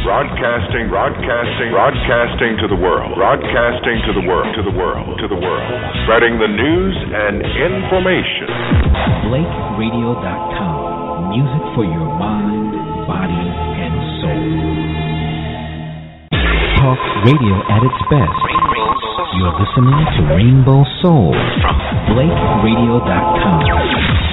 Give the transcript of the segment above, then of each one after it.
Broadcasting, broadcasting, broadcasting to the world. Broadcasting to the world, to the world, to the world. Spreading the news and information. BlakeRadio.com. Music for your mind, body, and soul. Talk radio at its best. You're listening to Rainbow Soul from BlakeRadio.com.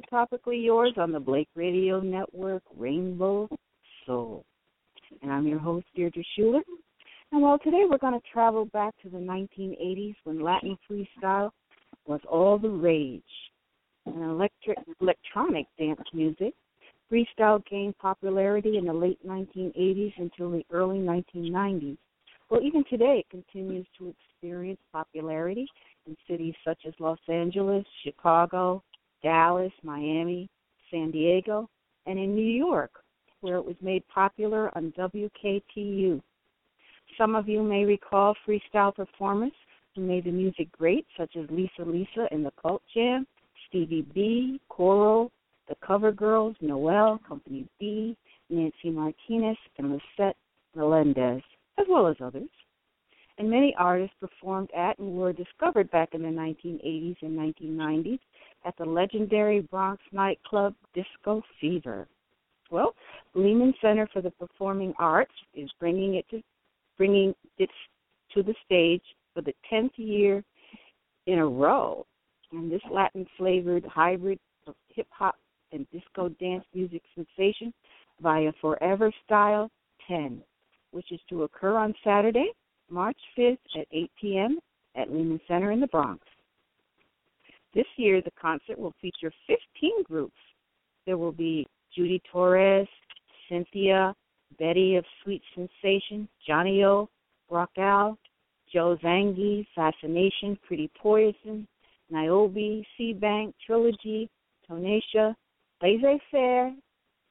to Topically Yours on the Blake Radio Network, Rainbow Soul. And I'm your host, Deardra Shuler. And well, today we're going to travel back to the 1980s when Latin freestyle was all the rage. And electric, electronic dance music, freestyle gained popularity in the late 1980s until the early 1990s. Well, even today it continues to experience popularity in cities such as Los Angeles, Chicago, Dallas, Miami, San Diego, and in New York, where it was made popular on WKTU. Some of you may recall freestyle performers who made the music great, such as Lisa Lisa and the Cult Jam, Stevie B, Coral, the Cover Girls, Noel, Company B, Nancy Martinez, and Lisette Melendez, as well as others and many artists performed at and were discovered back in the 1980s and 1990s at the legendary Bronx nightclub Disco Fever. Well, Lehman Center for the Performing Arts is bringing it to bringing it to the stage for the 10th year in a row. And this Latin flavored hybrid of hip hop and disco dance music sensation via Forever Style 10, which is to occur on Saturday, March 5th at 8 p.m. at Lehman Center in the Bronx. This year, the concert will feature 15 groups. There will be Judy Torres, Cynthia, Betty of Sweet Sensation, Johnny O, Rockal, Joe Zangi, Fascination, Pretty Poison, Nayobe, Seabank, Trilogy, Tonacia, Laissez Faire,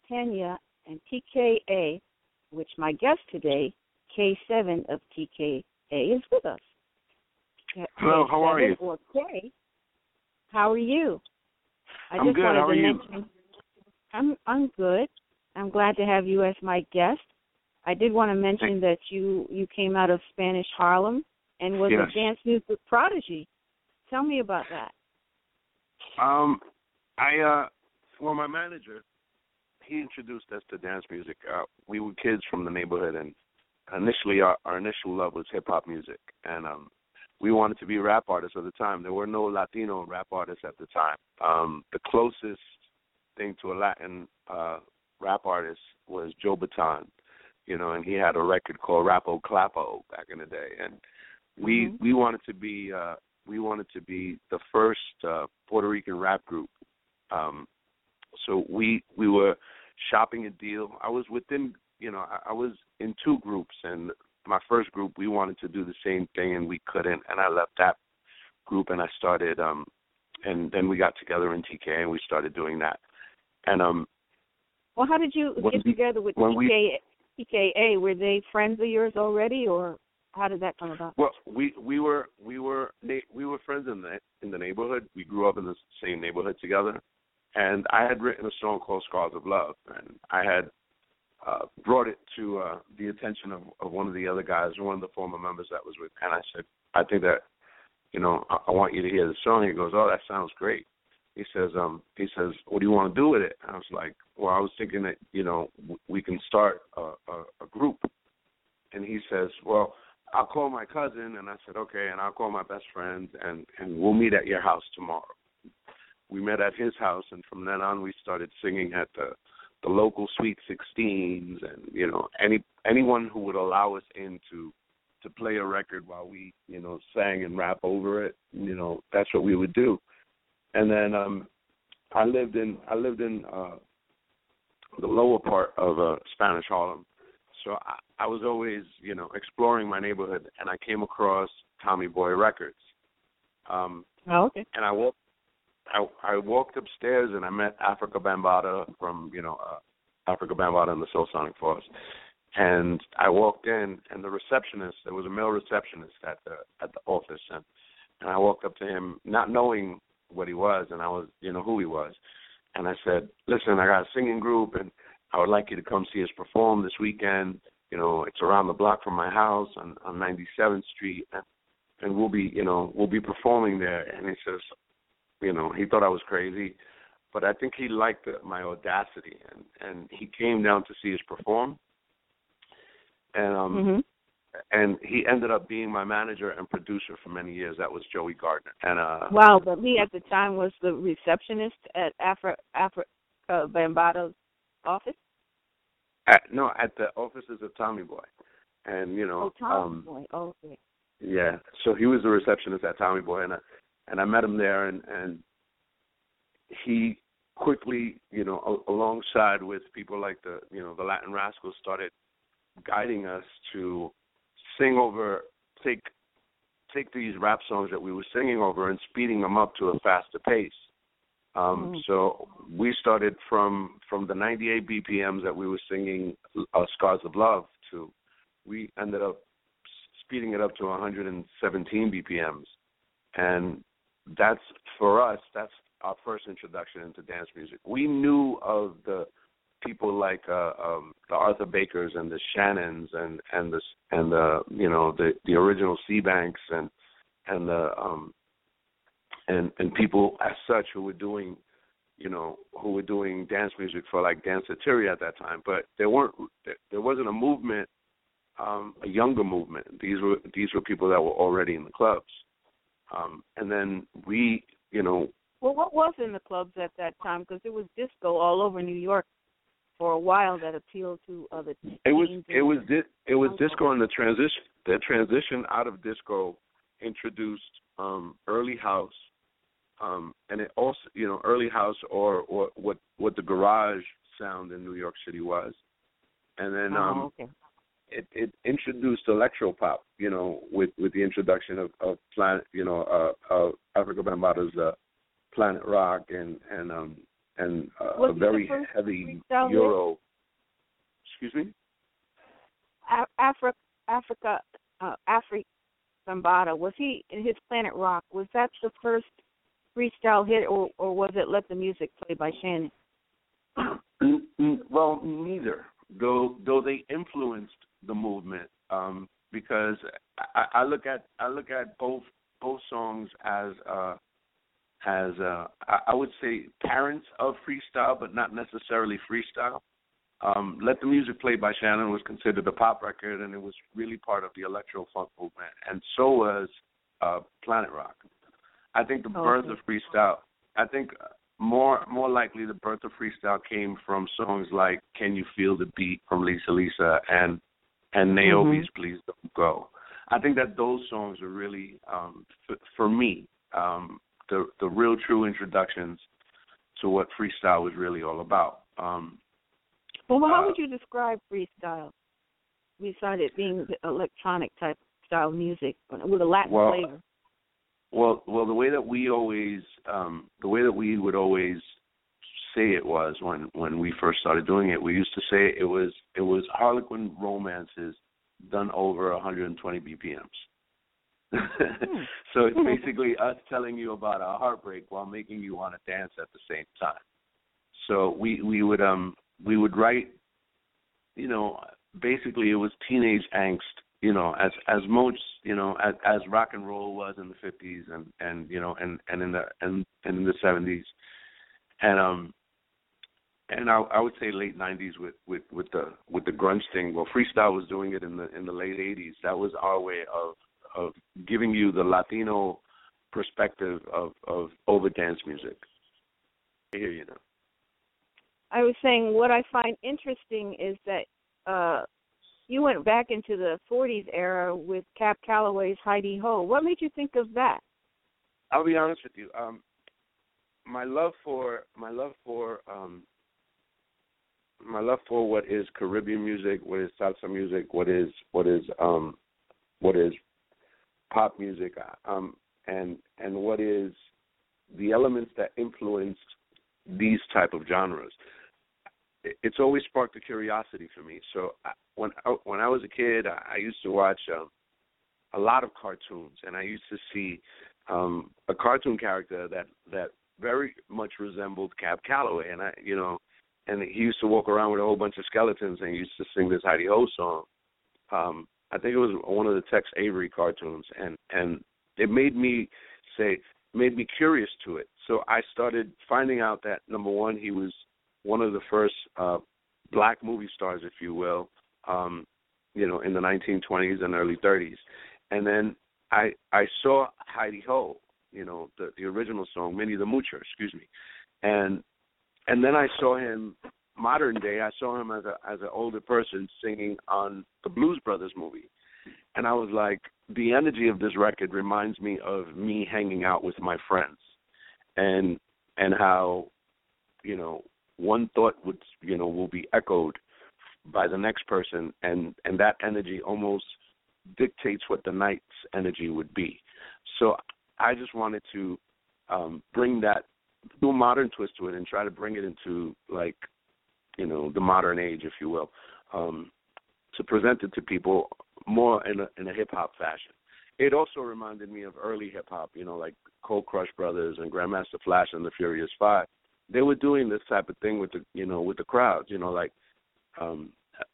Tanya, and TKA, which my guest today, K7 of TKA, is with us. Hello, how are you? Or K. How are you? I I'm just good. wanted How are to you? mention I'm I'm good. I'm glad to have you as my guest. I did want to mention that you you came out of Spanish Harlem and was Yes. a dance music prodigy. Tell me about that. Um, I uh, well, my manager, he introduced us to dance music. Uh, we were kids from the neighborhood, and initially our, our initial love was hip hop music, and um, we wanted to be rap artists at the time. There were no Latino rap artists at the time. Um, the closest thing to a Latin uh, rap artist was Joe Bataan, you know, and he had a record called Rap-O Clap-O back in the day, and we we wanted to be uh, we wanted to be the first uh, Puerto Rican rap group. Um, so we we were shopping a deal. I was within, you know, I, I was in two groups, and my first group we wanted to do the same thing, and we couldn't, and I left that group, and I started, um, and then we got together in TK, and we started doing that, and um, Well, how did you get we- together with TK we- TK, TKA? Were they friends of yours already, or how did that come about? Well, we we were we were we were friends in the in the neighborhood. We grew up in the same neighborhood together, and I had written a song called "Scars of Love," and I had uh, brought it to uh, the attention of, of one of the other guys, one of the former members that was with, and I said, "I think that, you know, I, I want you to hear the song." He goes, "Oh, that sounds great." He says, "Um, he says, what do you want to do with it?" And I was like, "Well, I was thinking that, you know, w- we can start a, a, a group." And he says, "Well." I'll call my cousin, and I said, okay, and I'll call my best friend, and and we'll meet at your house tomorrow. We met at his house, and from then on, we started singing at the the local Sweet Sixteens, and you know, any anyone who would allow us in to to play a record while we, you know, sang and rap over it, you know, that's what we would do. And then um I lived in I lived in uh the lower part of uh Spanish Harlem. So I, I was always, you know, exploring my neighborhood and I came across Tommy Boy Records. Um Oh, okay. and I walked I I walked upstairs and I met Afrika Bambaataa from, you know, uh Afrika Bambaataa and the Soulsonic Force. And I walked in and the receptionist there was a male receptionist at the at the office and and I walked up to him not knowing what he was and I was you know who he was. And I said, Listen, I got a singing group and I would like you to come see us perform this weekend. You know, it's around the block from my house on on ninety seventh Street and and we'll be you know, we'll be performing there and he says you know, he thought I was crazy. But I think he liked the, my audacity and and he came down to see us perform. And um hmm and he ended up being my manager and producer for many years. That was Joey Gardner. And uh Wow, but he at the time was the receptionist at Afro Afro uh, Bambaataa's office. at, no, at the offices of Tommy Boy. And you know, Oh, Tommy um Boy. Oh, okay. Yeah. So he was the receptionist at Tommy Boy, and I, and I met him there, and and he quickly, you know, a- alongside with people like the, you know, the Latin Rascals, started guiding us to sing over, take take these rap songs that we were singing over and speeding them up to a faster pace. Um, Mhm. So we started from from the 98 BPMs that we were singing uh, "Scars of Love" to we ended up speeding it up to 117 BPMs, and that's for us. That's our first introduction into dance music. We knew of the people like uh, um, the Arthur Bakers and the Shannons and and the and the you know the the original Seabanks and and the um and and people as such who were doing you know who were doing dance music for like Danceteria at that time, but there weren't there, there wasn't a movement um, a younger movement. These were these were people that were already in the clubs, um, and then we, you know, Well, what was in the clubs at that time? Because there was disco all over New York for a while that appealed to other. it was it was di- it was disco, and the transition the transition out of disco introduced um, early house, um, and it also you know early house or or what what the garage sound in New York City was, and then oh, um, okay. It it introduced electro pop, you know, with with the introduction of of planet, you know, uh, of Afrika Bambaataa's uh, Planet Rock and and um and uh, a very heavy freestyle hit? Euro. Excuse me. Af- Africa, Africa, uh, Afri Bambaataa. Was he in his Planet Rock? Was that the first freestyle hit, or or was it Let the Music Play by Shannon? N- n- well, neither. Though though they influenced the movement, um, because I, I look at I look at both both songs as uh, as uh, I, I would say parents of freestyle, but not necessarily freestyle. Um, Let the Music Play by Shannon was considered a pop record, and it was really part of the electro funk movement, and so was uh, Planet Rock. I think the birth Okay. of freestyle. I think more more likely the birth of freestyle came from songs like "Can You Feel the Beat" from Lisa Lisa and and Nayobe's "Please Don't Go." I think that those songs are really um, f- for me um, the the real true introductions to what freestyle was really all about. Um, Well, how Uh, would you describe freestyle? We Besides it being the electronic type style music with a Latin Well, flavor. Well, well, the way that we always, um, the way that we would always say it was when when we first started doing it, we used to say it was it was Harlequin romances done over 120 BPMs. so it's basically us telling you about our heartbreak while making you want to dance at the same time. So we we would um we would write, you know, basically it was teenage angst you know, as as most, you know, as as rock and roll was in the fifties and and you know and and in the and, and in the seventies, and um, and I I would say late nineties with with with the with the grunge thing. Well, freestyle was doing it in the in the late eighties. That was our way of of giving you the Latino perspective of of over dance music. I hear you now. I was saying what I find interesting is that uh you went back into the 40s era with Cab Calloway's Hi De Ho. What made you think of that? I'll be honest with you. Um, my love for my love for um, my love for what is Caribbean music, what is salsa music, what is what is um, what is pop music, um, and and what is the elements that influenced these type of genres. It's always sparked a curiosity for me. So I, when I, when I was a kid, I, I used to watch um, a lot of cartoons, and I used to see um, a cartoon character that that very much resembled Cab Calloway, and I, you know, and he used to walk around with a whole bunch of skeletons, and he used to sing this Hi De Ho song. Um, I think it was one of the Tex Avery cartoons, and and it made me say, made me curious to it. So I started finding out that number one, he was one of the first uh, black movie stars, if you will, um, you know, in the 1920s and early 30s. And then I I saw Hi De Ho, you know, the the original song, Minnie the Moocher, excuse me, and and then I saw him modern day. I saw him as a as an older person singing on the Blues Brothers movie, and I was like, the energy of this record reminds me of me hanging out with my friends, and and how, you know, one thought would you know will be echoed by the next person and and that energy almost dictates what the night's energy would be so i just wanted to um bring that do a modern twist to it and try to bring it into like you know the modern age if you will um to present it to people more in a in a hip hop fashion. It also reminded me of early hip hop you know like cold crush brothers and grandmaster flash and the furious five. They were doing this type of thing with the you know with the crowds you know like um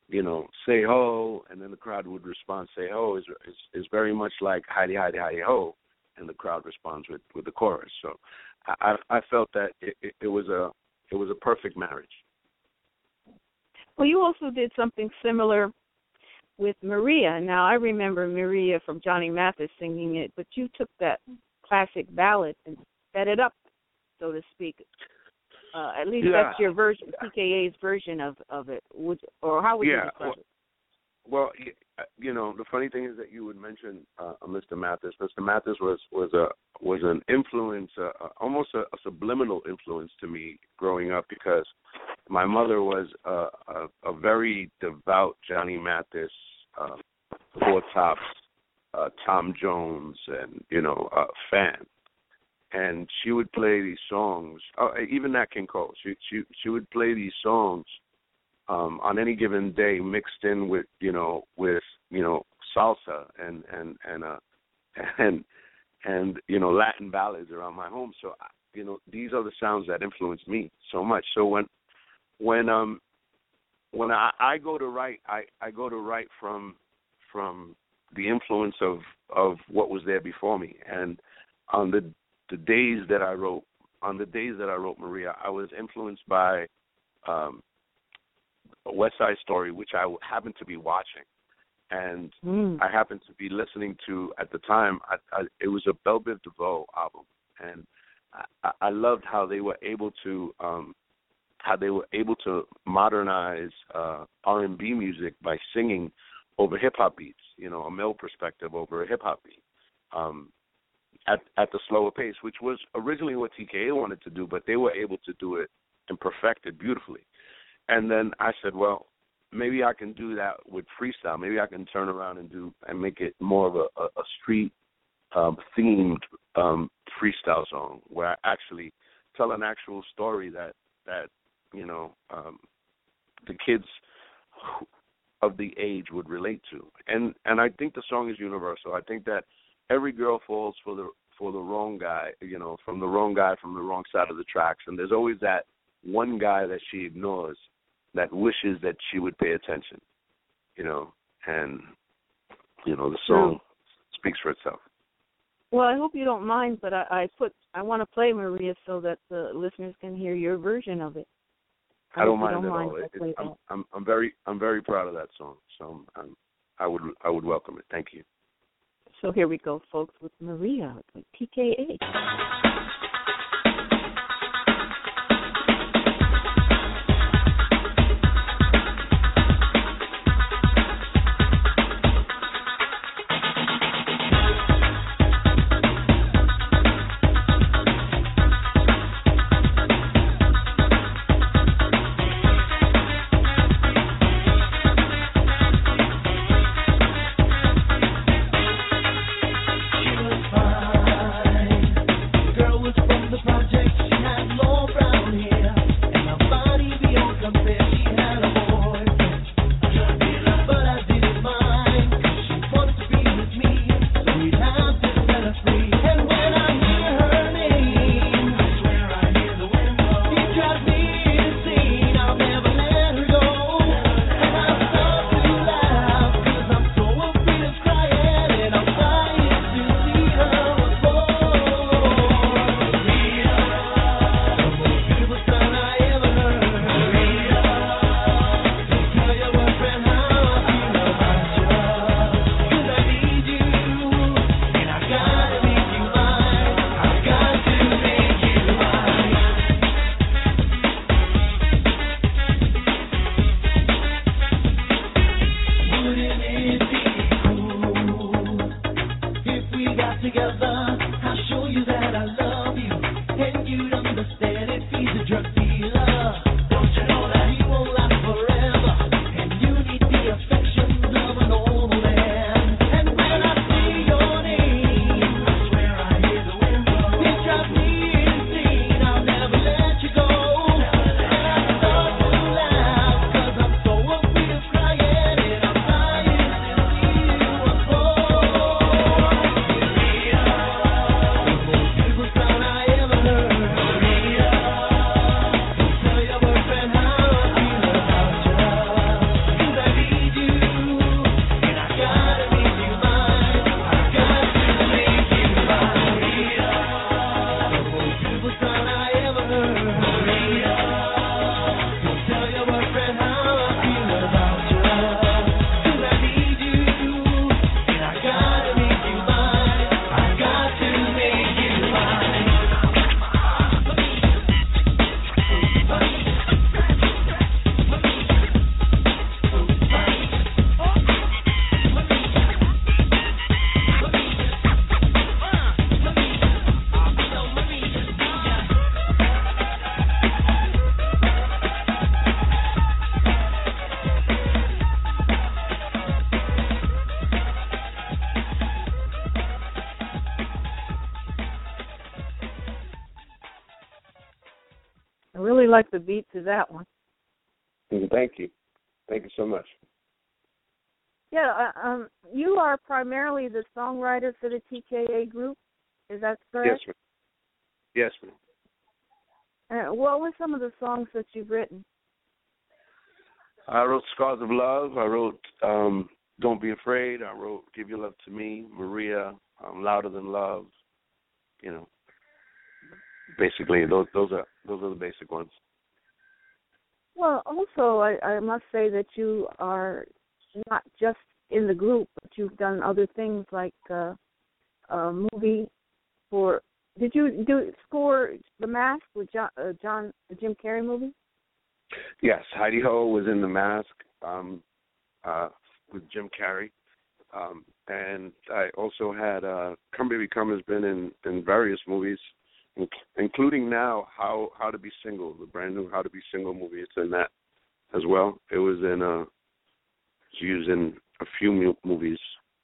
you know say ho and then the crowd would respond say ho is is, is very much like heidi heidi heidi ho and the crowd responds with with the chorus. So i i felt that it, it, it was a it was a perfect marriage Well, you also did something similar with Maria. Now, I remember Maria from Johnny Mathis singing it, but you took that classic ballad and sped it up, so to speak. Uh, at least Yeah. that's your version, TKA's version of of it. Would or how would you Yeah, describe it? well you know, the funny thing is that you would mention uh, Mr. Mathis. Mr. Mathis was was a was an influence, uh, almost a, a subliminal influence to me growing up because my mother was a, a, a very devout Johnny Mathis, uh, Four Tops, uh, Tom Jones, and you know, uh, fan. And she would play these songs. Uh, even Nat King Cole. She she she would play these songs um, on any given day, mixed in with you know with you know salsa and and and uh and and you know Latin ballads around my home. So you know these are the sounds that influenced me so much. So when when um when I, I go to write, I I go to write from from the influence of of what was there before me. And on the the days that I wrote on the days that I wrote Maria, I was influenced by um West Side Story, which I happened to be watching, and mm. I happened to be listening to at the time. I, I, it was a Bell Biv DeVoe album, and I, I loved how they were able to um, how they were able to modernize uh, R&B music by singing over hip hop beats. You know, a male perspective over a hip hop beat. Um, at at the slower pace, which was originally what TKA wanted to do, but they were able to do it and perfect it beautifully. And then I said, well, maybe I can do that with freestyle. Maybe I can turn around and do and make it more of a, a, a street um, themed um, freestyle song where I actually tell an actual story that that you know um, the kids of the age would relate to. And and I think the song is universal. I think that every girl falls for the for the wrong guy, you know, from the wrong guy from the wrong side of the tracks. And there's always that one guy that she ignores that wishes that she would pay attention, you know, and you know the song speaks for itself. Well, I hope you don't mind, but I, I put I want to play Maria so that the listeners can hear your version of it. I, I don't mind don't at mind all. It, it, I'm, I'm I'm very I'm very proud of that song, so I'm, I would I would welcome it. Thank you. So here we go, folks, with Maria with TKA. Like the beat to that one. Thank you. Thank you so much. Yeah, uh, um, you are primarily the songwriter for the TKA group. Is that correct? Yes, ma'am. Yes, ma'am. Uh, what were some of the songs that you've written? I wrote Scars of Love. I wrote um, Don't Be Afraid. I wrote Give Your Love to Me, Maria, um, Louder Than Love. You know, basically those those are those are the basic ones. Well, also I, I must say that you are not just in the group, but you've done other things like uh, a movie for. Did you do score The Mask with John, uh, John the Jim Carrey movie? Yes, Hi De Ho was in The Mask um, uh, with Jim Carrey, um, and I also had uh, Come Baby Come has been in in various movies, including now How How to Be Single, the brand new How to Be Single movie. It's in that as well. It was in uh, it's used in a few movies.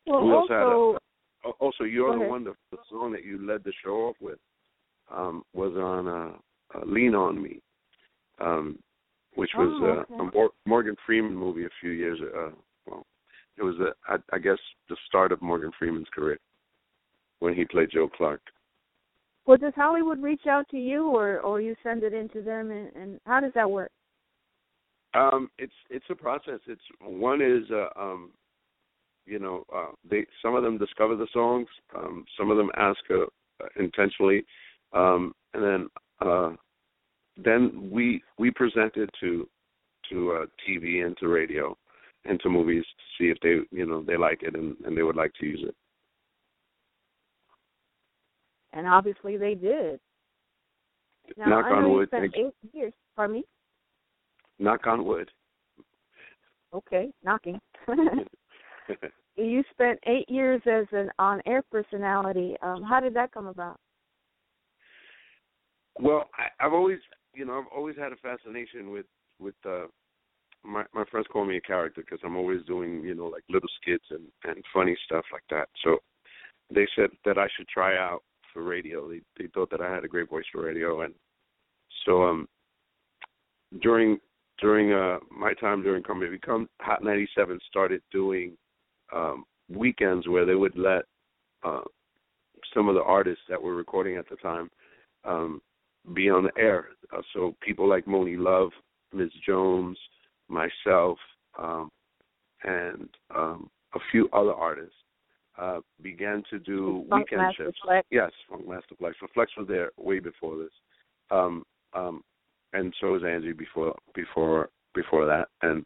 Well, we also, also had a, also you're the one the, the song that you led the show off with um, was on uh, uh, Lean on Me. Um, which was oh, uh, a Morgan Freeman movie a few years. Uh, well, it was uh, I, I guess the start of Morgan Freeman's career when he played Joe Clark. Well, does Hollywood reach out to you, or or you send it into them, and, and how does that work? Um, it's it's a process. It's one is uh, um, you know uh, they some of them discover the songs, um, some of them ask uh, intentionally, um, and then uh, then we we present it to to uh, TV and to radio and to movies to see if they you know they like it and, and they would like to use it. And obviously they did. Now, knock I know on wood. spent eight years. Pardon me. Knock on wood. Okay, knocking. you spent eight years as an on-air personality. Um, how did that come about? Well, I, I've always you know, I've always had a fascination with with uh my my friends call me a character because I'm always doing you know like little skits and and funny stuff like that. So they said that I should try out for radio. They they thought that I had a great voice for radio, and so um during during uh my time during Come Baby Come, Hot 97 started doing um weekends where they would let uh some of the artists that were recording at the time um be on the air. Uh, so people like Monie Love, Ms. Jones, myself, um, and um, a few other artists uh, began to do Funk weekend Master shifts. Flex. Yes, Funk Master Flex. So Flex was there way before this, um, um, and so was Angie before before before that. And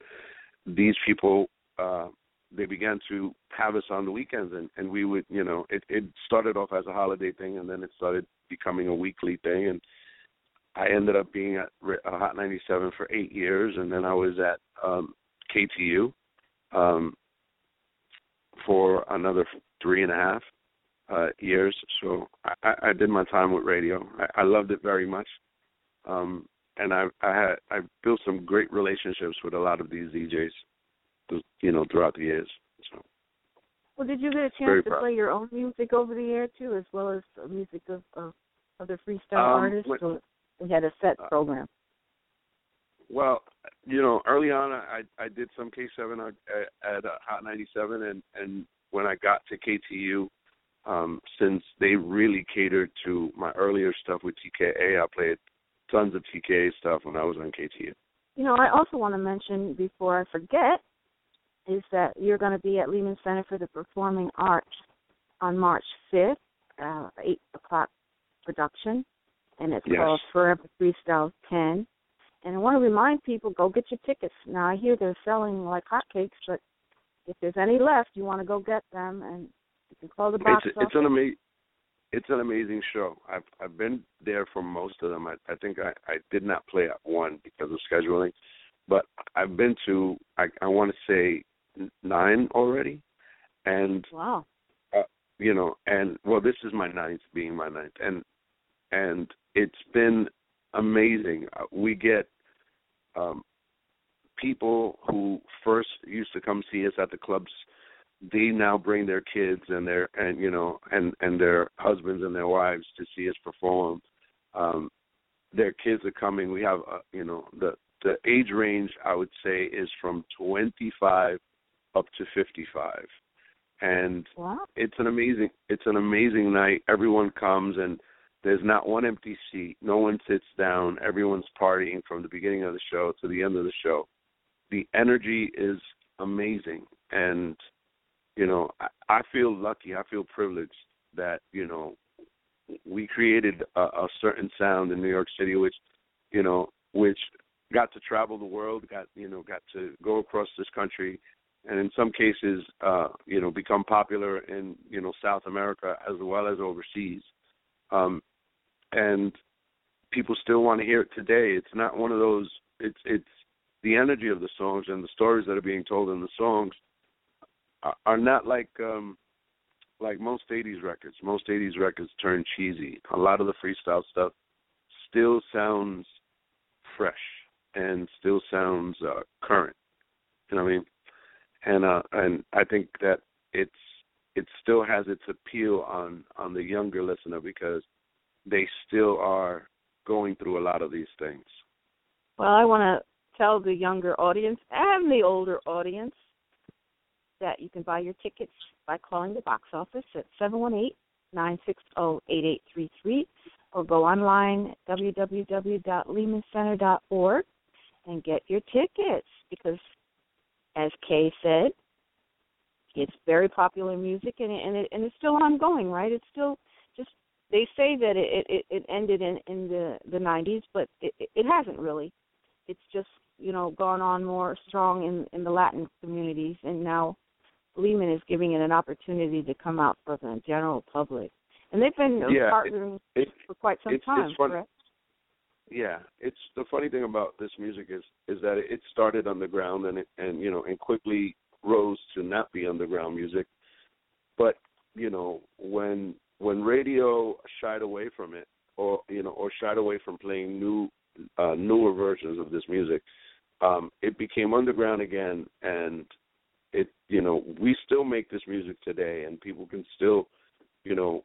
these people uh, they began to have us on the weekends, and and we would you know it it started off as a holiday thing, and then it started becoming a weekly thing, and I ended up being at uh, Hot 97 for eight years, and then I was at um, KTU um, for another three and a half uh, years. So I, I did my time with radio. I, I loved it very much, um, and I, I had I built some great relationships with a lot of these DJs, you know, throughout the years. So. Well, did you get a chance Very to proud. play your own music over the air too, as well as uh, music of of other freestyle Um, artists? when- or we had a set Uh, program. Well, you know, early on, I I did some K7 at, at uh, Hot 97, and and when I got to KTU, um, since they really catered to my earlier stuff with TKA, I played tons of TKA stuff when I was on KTU. You know, I also want to mention before I forget is that you're going to be at Lehman Center for the Performing Arts on March 5th, uh, 8 o'clock production, and it's Yes. called Forever Freestyle 10. And I want to remind people, go get your tickets. Now, I hear they're selling like hotcakes, but if there's any left, you want to go get them, and you can call the box It's office. it's an amazing it's an amazing show. I've I've been there for most of them. I I think I I did not play at one because of scheduling, but I've been to I I want to say nine already, and wow. uh, you know, and well, this is my ninth, being my ninth, and and it's been amazing. Uh, We get um, people who first used to come see us at the clubs. They now bring their kids and their and you know and and their husbands and their wives to see us perform. Um, their kids are coming. We have, uh, you know, the the age range I would say is from 25 up to 55, and wow. it's an amazing it's an amazing night. Everyone comes and there's not one empty seat. No one sits down. Everyone's partying from the beginning of the show to the end of the show. The energy is amazing, and you know I, I feel lucky. I feel privileged that you know we created a, a certain sound in New York City, which you know which got to travel the world, got you know got to go across this country, and in some cases, uh, you know, become popular in you know South America as well as overseas. Um, and people still want to hear it today. It's not one of those. It's it's the energy of the songs and the stories that are being told in the songs are, are not like um like most 80s records. Most 80s records turn cheesy. A lot of the freestyle stuff still sounds fresh and still sounds uh, current. You know what I mean? And uh and I think that it's it still has its appeal on on the younger listener because they still are going through a lot of these things. Well, I want to tell the younger audience and the older audience that you can buy your tickets by calling the box office at 718-960-8833 or go online www.lehmancenter.org and get your tickets because as Kay said, it's very popular music and and it, and it's still ongoing, right? It's still they say that it it, it ended in in the the 90s, but it it hasn't really. It's just you know gone on more strong in in the Latin communities, and now Lehman is giving it an opportunity to come out for the general public. And they've been yeah, partnering it, it, for quite some it's, time, it's correct? Yeah, it's the funny thing about this music is is that it started underground and it and you know and quickly rose to not be underground music, but you know when when radio shied away from it or you know or shied away from playing new uh, newer versions of this music, um, it became underground again and it you know we still make this music today and people can still you know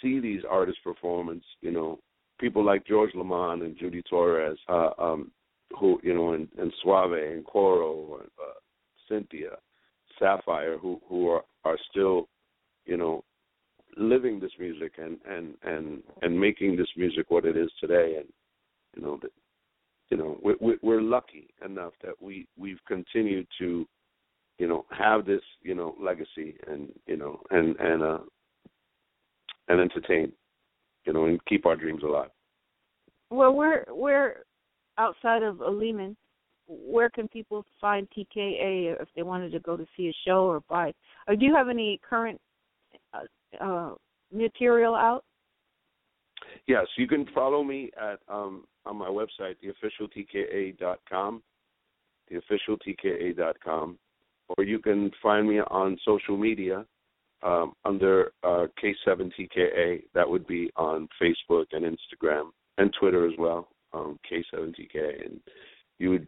see these artists performance you know. People like George Lamond and Judy Torres uh um who you know and, and Suave and Coro and uh, Cynthia Sa-Fire who who are are still you know living this music and and and and making this music what it is today. And you know that you know we, we're lucky enough that we we've continued to you know have this you know legacy and you know and and uh and entertain you know and keep our dreams alive. Well we're we're outside of lehman. Where can people find tka if they wanted to go to see a show or buy? Or do you have any current uh, uh material out yes you can follow me at um on my website theofficialtka.com theofficialtka.com or you can find me on social media um, under uh, K7TKA. That would be on Facebook and Instagram and Twitter as well, um, K7TKA. And you would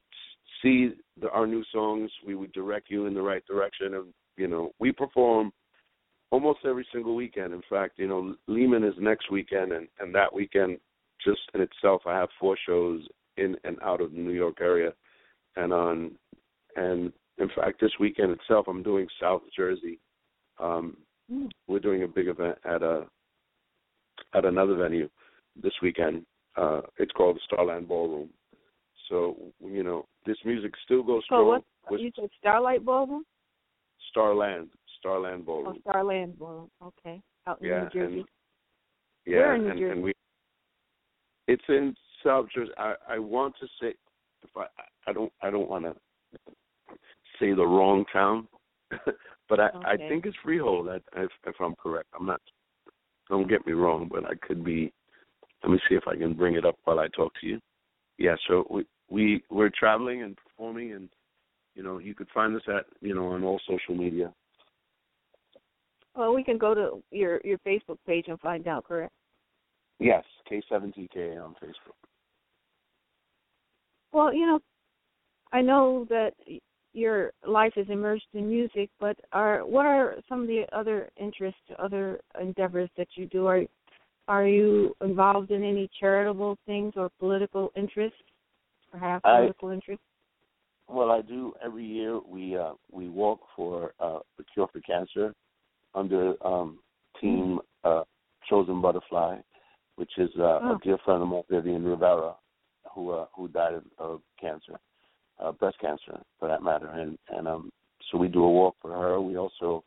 see the, our new songs. We would direct you in the right direction. And, you know, we perform almost every single weekend. In fact, you know, Lehman is next weekend, and, and that weekend, just in itself, I have four shows in and out of the New York area. And on and in fact, this weekend itself, I'm doing South Jersey. Um, mm. We're doing a big event at a at another venue this weekend. Uh, it's called the Starland Ballroom. So you know, this music still goes strong. So what? You said Starlight Ballroom. Starland, Starland Ballroom. Oh, Starland Ballroom. Okay, out in yeah, New Jersey. And, yeah, Where in New and, Jersey? and we. It's in South Jersey. I, I want to say, if I, I don't, I don't want to say the wrong town, but I, okay. I think it's Freehold. I, if, if I'm correct, I'm not. Don't get me wrong, but I could be. Let me see if I can bring it up while I talk to you. Yeah, so we we we're traveling and performing, and you know you could find us at you know on all social media. Well, we can go to your your Facebook page and find out. Correct? Yes, K7TK on Facebook. Well, you know, I know that your life is immersed in music, but are what are some of the other interests, other endeavors that you do? Are are you involved in any charitable things or political interests? Perhaps I- political interests? Well, I do every year. We uh, we walk for uh, the cure for cancer under um, Team uh, Chosen Butterfly, which is uh, Oh. a dear friend of mine, Vivian Rivera, who uh, who died of, of cancer, uh, breast cancer for that matter, and and um, so we do a walk for her. We also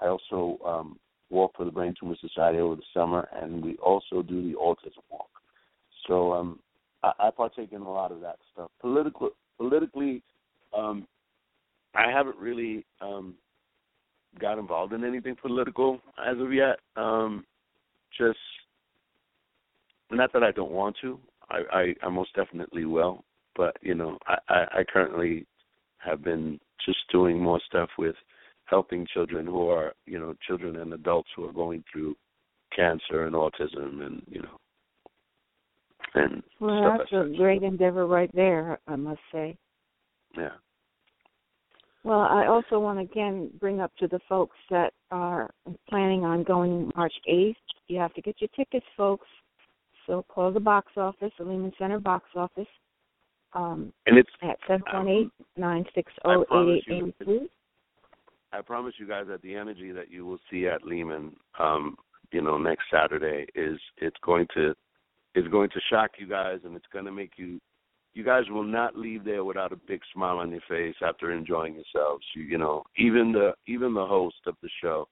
I also um, walk for the Brain Tumor Society over the summer, and we also do the autism walk. So um, I, I partake in a lot of that stuff. Political, politically, um, I haven't really um, got involved in anything political as of yet. Um, just not that I don't want to. I, I, I most definitely will. But you know, I, I, I currently have been just doing more stuff with helping children who are, you know, children and adults who are going through cancer and autism, and you know, and Well, that's like a that. great endeavor right there, I must say. Yeah. Well, I also want to again bring up to the folks that are planning on going March 8th. You have to get your tickets, folks. So call the box office, the Lehman Center box office, um, And it's at seven one eight nine six I zero eight promise you. I promise you guys that the energy that you will see at Lehman, um, you know, next Saturday is it's going to is going to shock you guys and it's going to make you you guys will not leave there without a big smile on your face after enjoying yourselves. You, you know, even the even the host of the show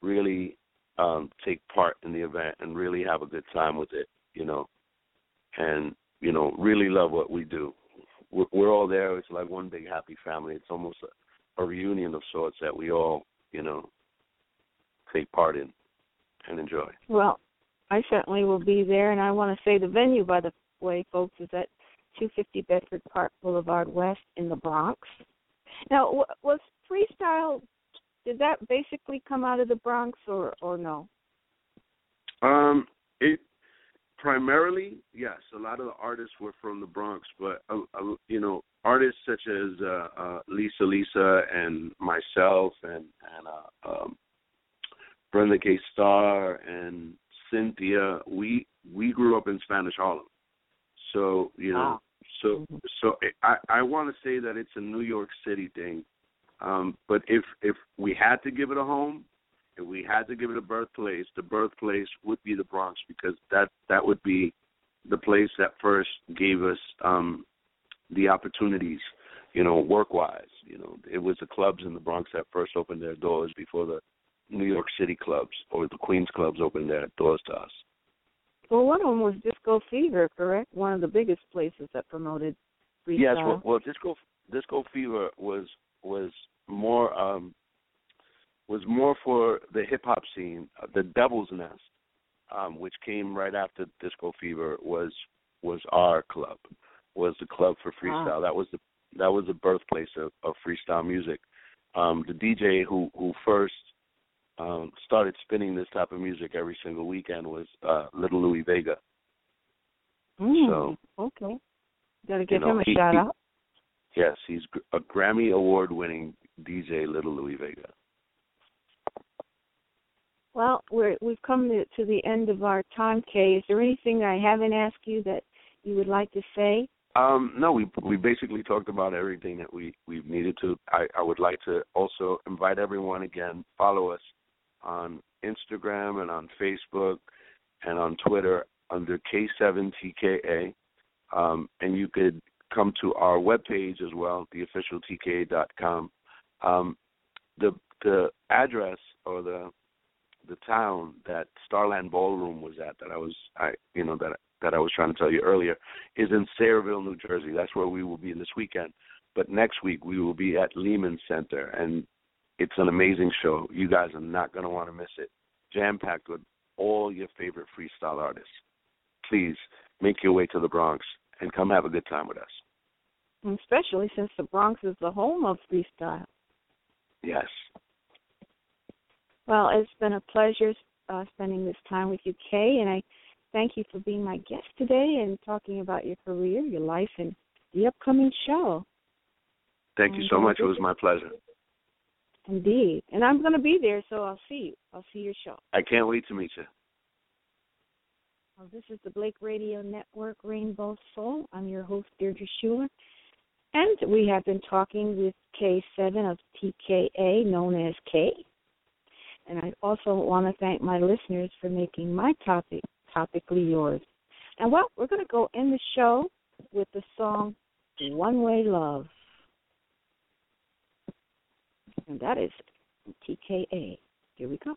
really um take part in the event and really have a good time with it, you know. And you know, really love what we do. We're, we're all there. It's like one big happy family. It's almost a, a reunion of sorts that we all, you know, take part in and enjoy. Well, I certainly will be there, and I want to say the venue, by the way, folks, is at 250 Bedford Park Boulevard West in the Bronx. Now, was freestyle? Did that basically come out of the Bronx, or or no? Um, it primarily, yes. A lot of the artists were from the Bronx, but uh, uh, you know, artists such as uh, uh, Lisa Lisa and myself and and uh, um, Brenda K. Starr and Cynthia, we we grew up in Spanish Harlem, so you know, so so I I want to say that it's a New York City thing, um, but if if we had to give it a home, if we had to give it a birthplace, the birthplace would be the Bronx because that that would be the place that first gave us um the opportunities, you know, work wise. You know, it was the clubs in the Bronx that first opened their doors before the New York City clubs or the Queens clubs opened their doors to us. Well, one of them was Disco Fever, correct? One of the biggest places that promoted freestyle. Yes, well, well, disco disco fever was was more um was more for the hip hop scene. Uh, The Devil's Nest, um, which came right after Disco Fever, was was our club, was the club for freestyle. That was the that was the birthplace of, of freestyle music. Um, the DJ who who first um, started spinning this type of music every single weekend was uh, Little Louie Vega. Mm, so- okay, got to give know, him a he- shout he- out. Yes, he's a Grammy award winning DJ, Little Louie Vega. Well, we're we've come to, to the end of our time, Kay. Is there anything I haven't asked you that you would like to say? Um, no, we we basically talked about everything that we we've needed to. I, I would like to also invite everyone again follow us on Instagram and on Facebook and on Twitter under K7TKA, um, and you could come to our webpage as well, theofficialtk.com. Um, the the address or the the town that Starland Ballroom was at that I was I you know that that I was trying to tell you earlier is in Sayreville, New Jersey. That's where we will be this weekend. But next week we will be at Lehman Center and it's an amazing show. You guys are not going to want to miss it. Jam packed with all your favorite freestyle artists. Please make your way to the Bronx and come have a good time with us. And especially since the Bronx is the home of freestyle. Yes. Well, it's been a pleasure uh, spending this time with you, Kay, and I thank you for being my guest today and talking about your career, your life, and the upcoming show. Thank you so much. It was my pleasure. Indeed, and I'm going to be there, so I'll see you. I'll see your show. I can't wait to meet you. Well, this is the Blake Radio Network Rainbow Soul. I'm your host, Deardra Shuler. And we have been talking with K7 of TKA, known as K. And I also want to thank my listeners for making my topic topically yours. And well, we're going to go in the show with the song One Way Love. And that is TKA. Here we go.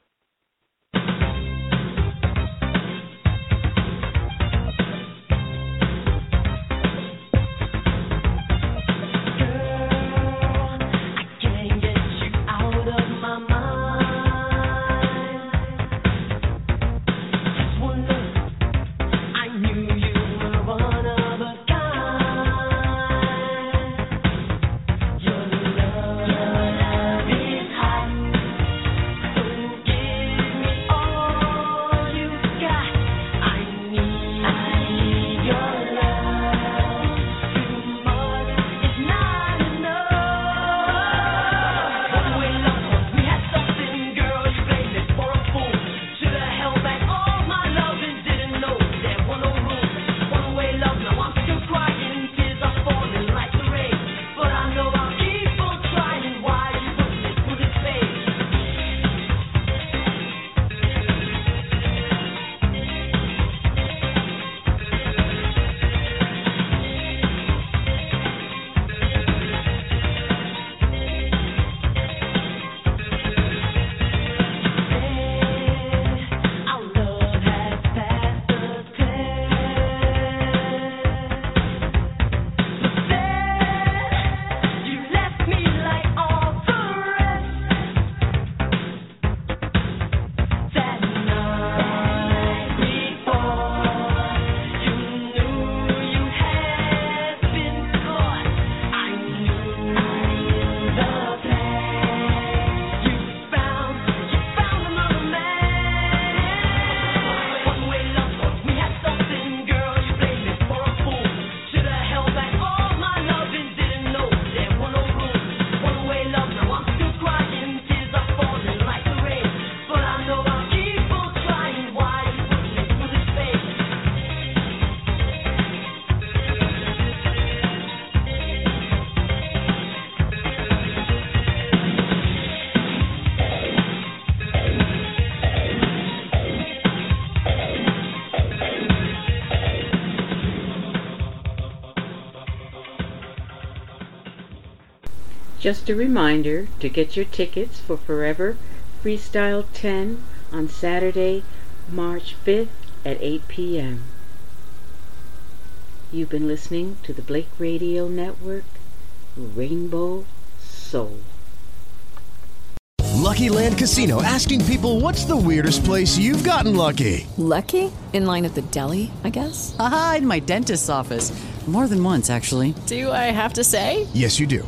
Just a reminder to get your tickets for Forever Freestyle 10 on Saturday, March 5th at 8 p.m. You've been listening to the Blake Radio Network, Rainbow Soul. Lucky Land Casino asking people what's the weirdest place you've gotten lucky? Lucky? In line at the deli, I guess? Aha, in my dentist's office. More than once, actually. Do I have to say? Yes, you do.